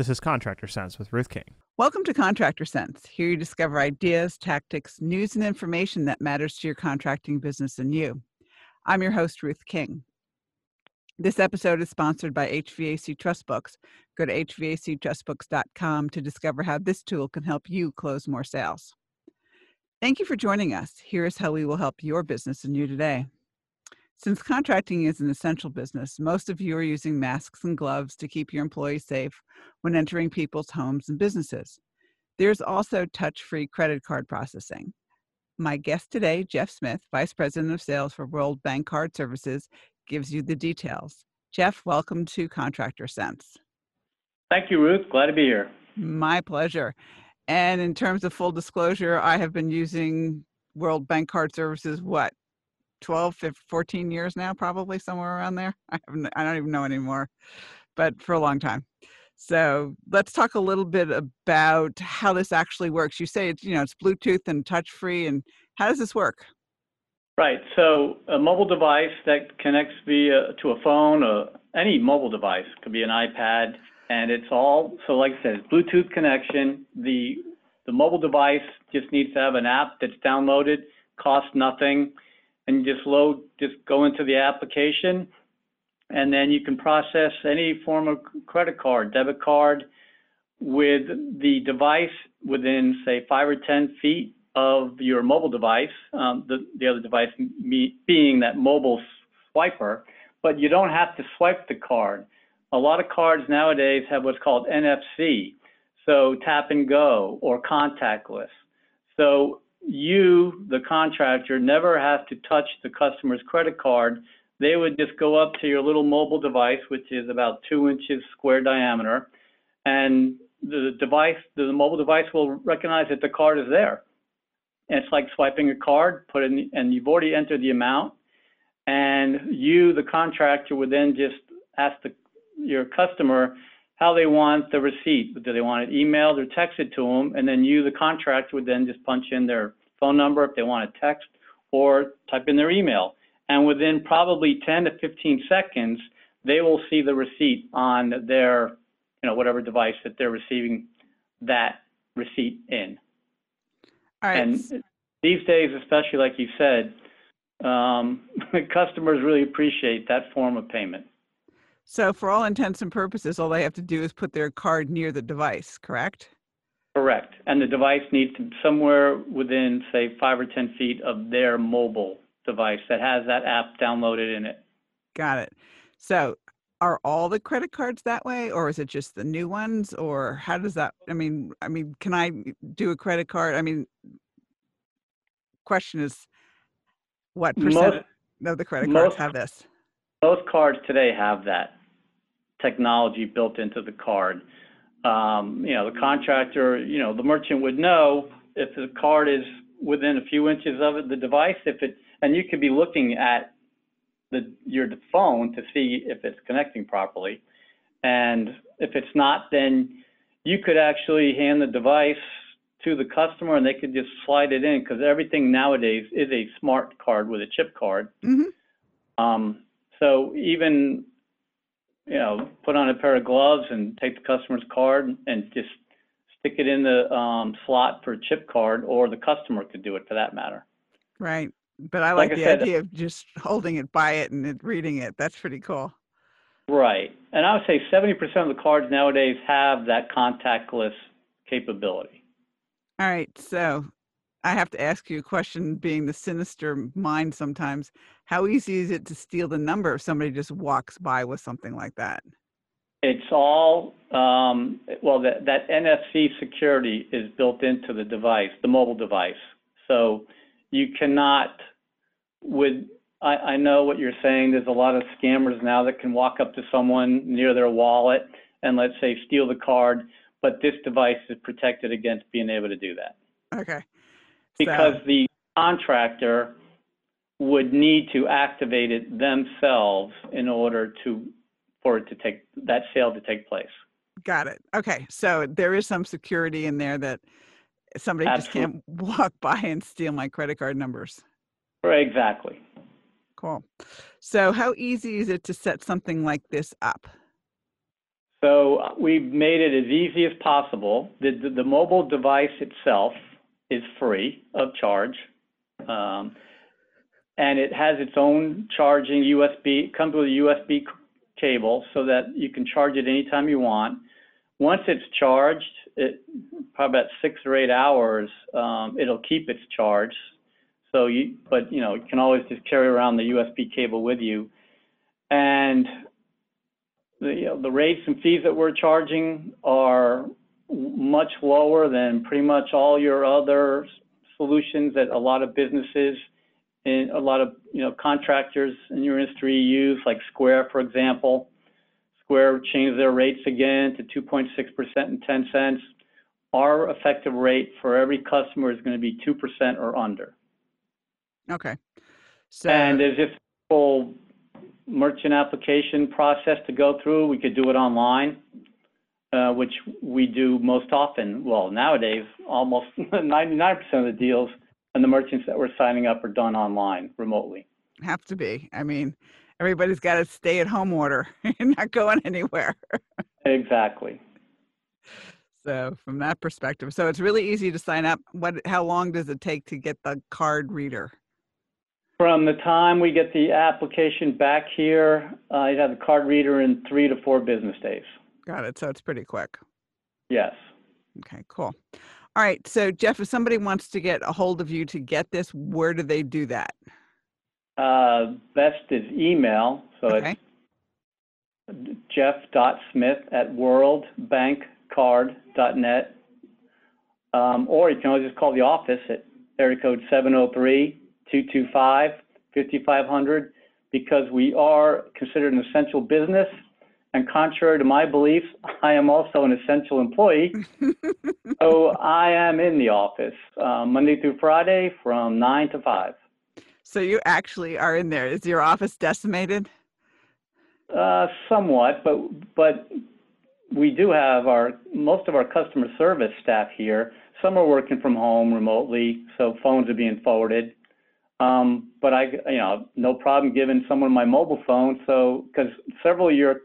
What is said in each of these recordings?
This is Contractor Sense with Ruth King. Welcome to Contractor Sense. Here you discover ideas, tactics, news, and information that matters to your contracting business and you. I'm your host, Ruth King. This episode is sponsored by HVAC Trust Books. Go to hvactrustbooks.com to discover how this tool can help you close more sales. Thank you for joining us. Here's how we will help your business and you today. Since contracting is an essential business, most of you are using masks and gloves to keep your employees safe when entering people's homes and businesses. There's also touch free credit card processing. My guest today, Jeff Smith, Vice President of Sales for World Bank Card Services, gives you the details. Jeff, welcome to Contractor Sense. Thank you, Ruth. Glad to be here. My pleasure. And in terms of full disclosure, I have been using World Bank Card Services, what, 12, 15, 14 years now, probably somewhere around there. I I don't even know anymore, but for a long time. So let's talk a little bit about how this actually works. You say it's, you know, it's Bluetooth and touch free and how does this work? Right. So a mobile device that connects via to a phone or any mobile device could be an iPad and it's all, so like I said, Bluetooth connection. The, the mobile device just needs to have an app that's downloaded, costs nothing and just load, just go into the application, and then you can process any form of credit card, debit card, with the device within, say, five or 10 feet of your mobile device, um, the, the other device being that mobile swiper, but you don't have to swipe the card. A lot of cards nowadays have what's called NFC, so tap and go or contactless. So you, the contractor, never have to touch the customer's credit card. They would just go up to your little mobile device, which is about two inches square diameter, and the device, the mobile device will recognize that the card is there. And it's like swiping a card, put in, and you've already entered the amount, and you, the contractor, would then just ask the, your customer how they want the receipt. Do they want it emailed or texted to them? And then you, the contractor, would then just punch in their phone number if they want to text or type in their email. And within probably 10 to 15 seconds, they will see the receipt on their, you know, whatever device that they're receiving that receipt in. All right. And these days, especially like you said, um, customers really appreciate that form of payment. So, for all intents and purposes, all they have to do is put their card near the device, correct? Correct. And the device needs to be somewhere within, say, five or 10 feet of their mobile device that has that app downloaded in it. Got it. So, are all the credit cards that way or is it just the new ones or how does that i mean i mean can i do a credit card i mean question is what percent most, of the credit cards most, have this most cards today have that technology built into the card. Um, you know, the contractor, you know, the merchant would know if the card is within a few inches of it, the device, if it, and you could be looking at the your phone to see if it's connecting properly. And if it's not, then you could actually hand the device to the customer and they could just slide it in because everything nowadays is a smart card with a chip card. Mm-hmm. Um, so even you know, put on a pair of gloves and take the customer's card and just stick it in the um, slot for a chip card, or the customer could do it for that matter. Right. But I like, like the I said, idea of just holding it by it and reading it. That's pretty cool. Right. And I would say 70% of the cards nowadays have that contactless capability. All right. So I have to ask you a question, being the sinister mind sometimes. How easy is it to steal the number if somebody just walks by with something like that? It's all, um, well, that, that NFC security is built into the device, the mobile device. So you cannot, with, I, I know what you're saying, there's a lot of scammers now that can walk up to someone near their wallet and let's say steal the card, but this device is protected against being able to do that. Okay because the contractor would need to activate it themselves in order to for it to take that sale to take place. Got it. Okay, so there is some security in there that somebody Absolutely. just can't walk by and steal my credit card numbers. Right, exactly. Cool. So, how easy is it to set something like this up? So uh, we've made it as easy as possible. The, the, the mobile device itself is free of charge. Um, and it has its own charging USB, comes with a USB cable so that you can charge it anytime you want. Once it's charged, it, probably about six or eight hours, um, it'll keep its charge. So you, but you know, you can always just carry around the USB cable with you. And the, you know, the rates and fees that we're charging are much lower than pretty much all your other solutions that a lot of businesses and a lot of you know contractors in your industry use, like Square, for example. Square changed their rates again to 2.6% and 10 cents. Our effective rate for every customer is going to be 2% or under. Okay. So And there's just a full merchant application process to go through. We could do it online, uh, which we do most often. Well, nowadays, almost 99% of the deals and the merchants that we're signing up are done online, remotely. have to be. I mean, everybody's got a stay at home order. You're not going anywhere. Exactly. So from that perspective, so it's really easy to sign up. What how long does it take to get the card reader? From the time we get the application back here, uh, you have the card reader in three to four business days. Got it. So it's pretty quick. Yes. Okay, cool. All right. So Jeff, if somebody wants to get a hold of you to get this, where do they do that? Uh, best is email. So Okay. it's jeff.smith at worldbankcard.net. Um, or you can always just call the office at area code 703-225-5500 because we are considered an essential business. And contrary to my beliefs, I am also an essential employee. so I am in the office uh, Monday through Friday from 9 to 5. So you actually are in there. Is your office decimated? Uh, somewhat, but but we do have our most of our customer service staff here. Some are working from home remotely, so phones are being forwarded. Um, but I, you know, no problem giving someone my mobile phone. So because several of your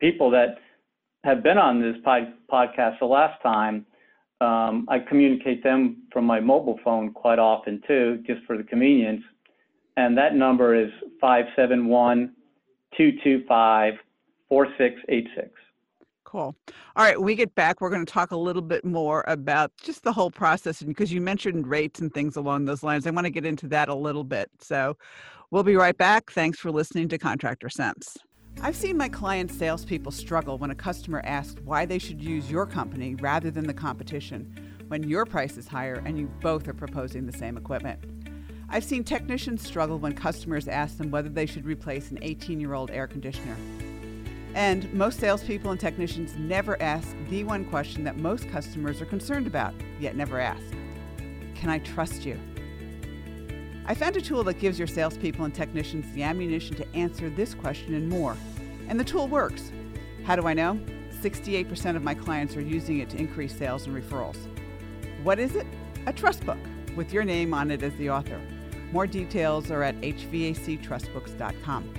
people that have been on this pod, podcast the last time, um, I communicate them from my mobile phone quite often too, just for the convenience. And that number is 571 225 4686. Cool. All right, we get back, we're going to talk a little bit more about just the whole process. Because you mentioned rates and things along those lines, I want to get into that a little bit. So we'll be right back. Thanks for listening to Contractor Sense. I've seen my clients' salespeople struggle when a customer asks why they should use your company rather than the competition when your price is higher and you both are proposing the same equipment. I've seen technicians struggle when customers ask them whether they should replace an 18 year old air conditioner. And most salespeople and technicians never ask the one question that most customers are concerned about, yet never ask Can I trust you? I found a tool that gives your salespeople and technicians the ammunition to answer this question and more. And the tool works. How do I know? 68% of my clients are using it to increase sales and referrals. What is it? A trust book with your name on it as the author. More details are at hvactrustbooks.com.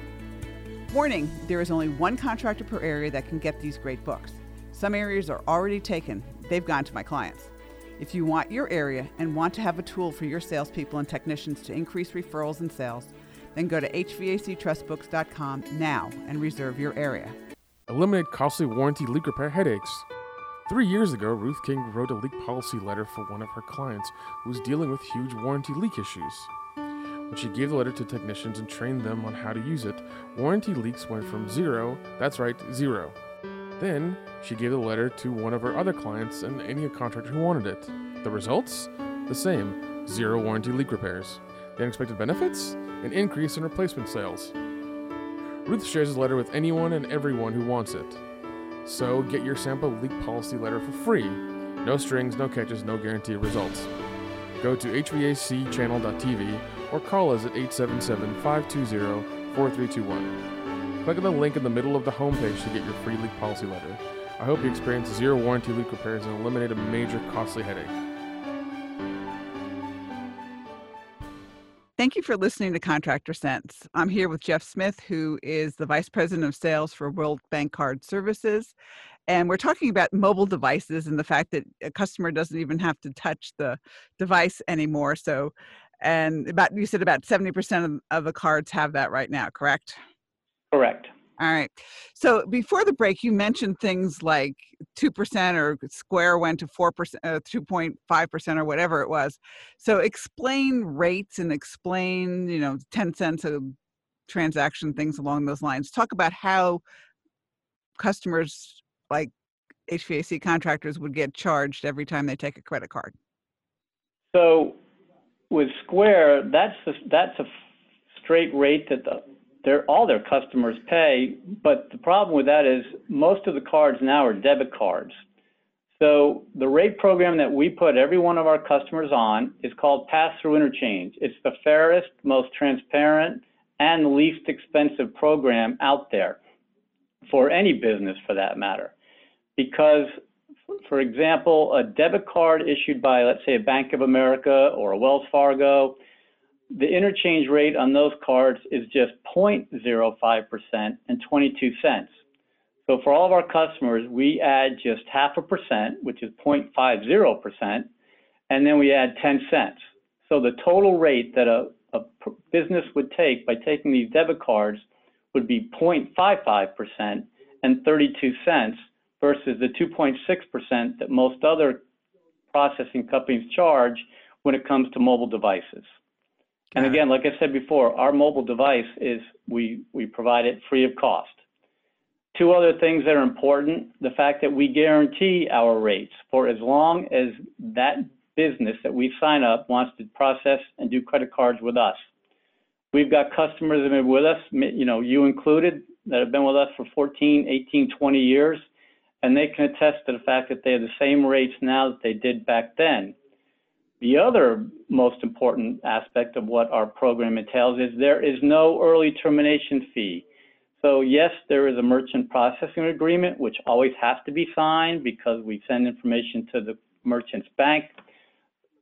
Warning there is only one contractor per area that can get these great books. Some areas are already taken, they've gone to my clients. If you want your area and want to have a tool for your salespeople and technicians to increase referrals and sales, then go to hvactrustbooks.com now and reserve your area. Eliminate costly warranty leak repair headaches. Three years ago, Ruth King wrote a leak policy letter for one of her clients who was dealing with huge warranty leak issues. When she gave the letter to technicians and trained them on how to use it, warranty leaks went from zero, that's right, zero. Then, she gave the letter to one of her other clients and any contractor who wanted it. The results? The same zero warranty leak repairs. The unexpected benefits? An increase in replacement sales. Ruth shares the letter with anyone and everyone who wants it. So get your sample leak policy letter for free. No strings, no catches, no guaranteed results. Go to hvacchannel.tv or call us at 877 520 4321. Click on the link in the middle of the homepage to get your free leak policy letter. I hope you experience zero warranty leak repairs and eliminate a major costly headache. Thank you for listening to Contractor Sense. I'm here with Jeff Smith, who is the Vice President of Sales for World Bank Card Services. And we're talking about mobile devices and the fact that a customer doesn't even have to touch the device anymore. So, and about, you said about 70% of, of the cards have that right now, correct? Correct. All right. So before the break, you mentioned things like 2% or Square went to 4%, uh, 2.5% or whatever it was. So explain rates and explain, you know, 10 cents a transaction, things along those lines. Talk about how customers like HVAC contractors would get charged every time they take a credit card. So with Square, that's a, that's a straight rate that the their, all their customers pay. But the problem with that is most of the cards now are debit cards. So the rate program that we put every one of our customers on is called pass-through interchange. It's the fairest, most transparent, and least expensive program out there for any business for that matter. Because, for example, a debit card issued by, let's say, a Bank of America or a Wells Fargo, the interchange rate on those cards is just 0.05% and 22 cents. So for all of our customers, we add just half a percent, which is 0.50%, and then we add 10 cents. So the total rate that a, a business would take by taking these debit cards would be 0.55% and 32 cents versus the 2.6% that most other processing companies charge when it comes to mobile devices. And again, like I said before, our mobile device is, we, we provide it free of cost. Two other things that are important, the fact that we guarantee our rates for as long as that business that we sign up wants to process and do credit cards with us. We've got customers that have been with us, you know, you included, that have been with us for 14, 18, 20 years, and they can attest to the fact that they have the same rates now that they did back then. The other most important aspect of what our program entails is there is no early termination fee. So yes, there is a merchant processing agreement, which always has to be signed because we send information to the merchant's bank,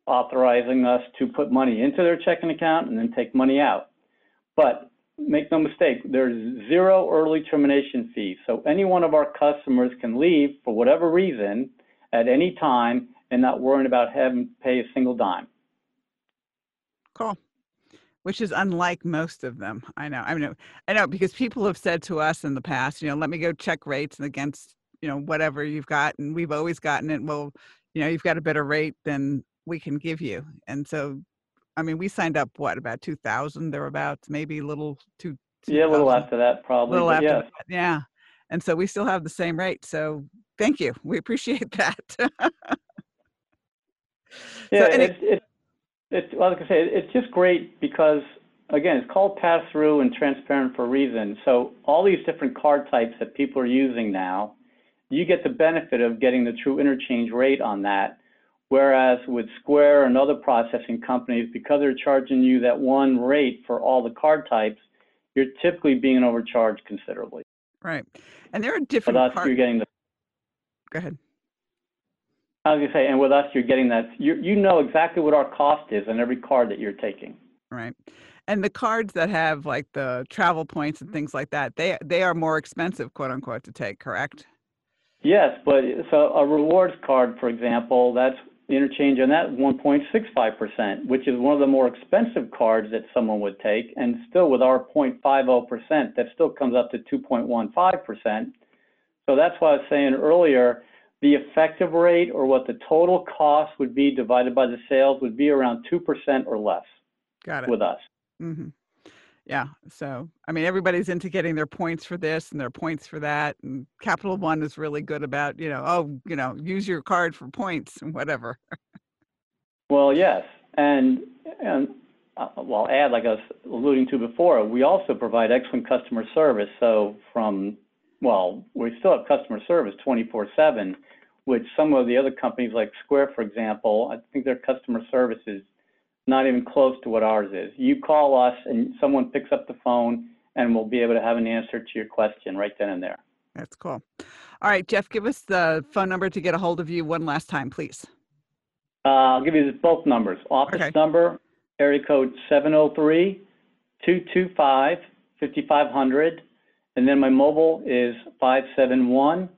authorizing us to put money into their checking account and then take money out. But make no mistake, there's zero early termination fee. So any one of our customers can leave for whatever reason at any time and not worrying about having to pay a single dime. Cool. Which is unlike most of them. I know. I know. I know because people have said to us in the past, you know, let me go check rates against, you know, whatever you've got, and we've always gotten it. Well, you know, you've got a better rate than we can give you, and so, I mean, we signed up what about two thousand thereabouts, maybe a little two. Yeah, a little after that, probably. little after yes. that, yeah. And so we still have the same rate. So thank you. We appreciate that. Yeah, so any, it, it, it's like I say, it's just great because again, it's called pass through and transparent for a reason. So all these different card types that people are using now, you get the benefit of getting the true interchange rate on that. Whereas with Square and other processing companies, because they're charging you that one rate for all the card types, you're typically being overcharged considerably. right. And there are different. With us, card- you're getting the Go ahead. I was gonna say, and with us, you're getting that, you, you know exactly what our cost is on every card that you're taking. Right. And the cards that have like the travel points and things like that, they they are more expensive, quote unquote, to take, correct? Yes, but so a rewards card, for example, that's interchange on that 1.65%, which is one of the more expensive cards that someone would take. And still with our 0.50%, that still comes up to 2.15%. So that's why I was saying earlier, the effective rate or what the total cost would be divided by the sales would be around 2% or less Got it. with us. Mm-hmm. Yeah. So, I mean, everybody's into getting their points for this and their points for that. And Capital One is really good about, you know, oh, you know, use your card for points and whatever. Well, yes, and and uh, well, add like I was alluding to before, we also provide excellent customer service. So from well, we still have customer service 24/7, which some of the other companies like Square, for example, I think their customer service is not even close to what ours is. You call us and someone picks up the phone and we'll be able to have an answer to your question right then and there. That's cool. All right, Jeff, give us the phone number to get a hold of you one last time, please. Uh, I'll give you both numbers. Office Okay. number area code 703-225-5500. And then my mobile is 571-225-4686.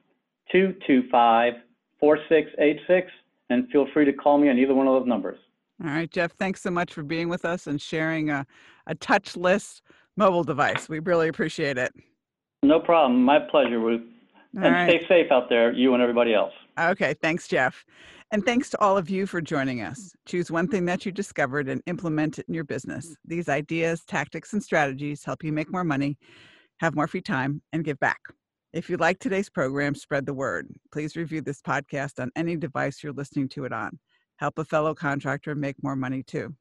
And feel free to call me on either one of those numbers. All right, Jeff, thanks so much for being with us and sharing a, a touchless mobile device. We really appreciate it. No problem. My pleasure, Ruth. And right. stay safe out there, you and everybody else. Okay, thanks, Jeff. And thanks to all of you for joining us. Choose one thing that you discovered and implement it in your business. These ideas, tactics, and strategies help you make more money, have more free time, and give back. If you like today's program, spread the word. Please review this podcast on any device you're listening to it on. Help a fellow contractor make more money too.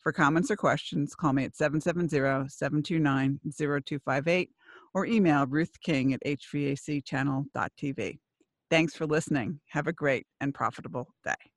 For comments or questions, call me at 770 729 0258 or email Ruth King at hvacchannel.tv. Thanks for listening. Have a great and profitable day.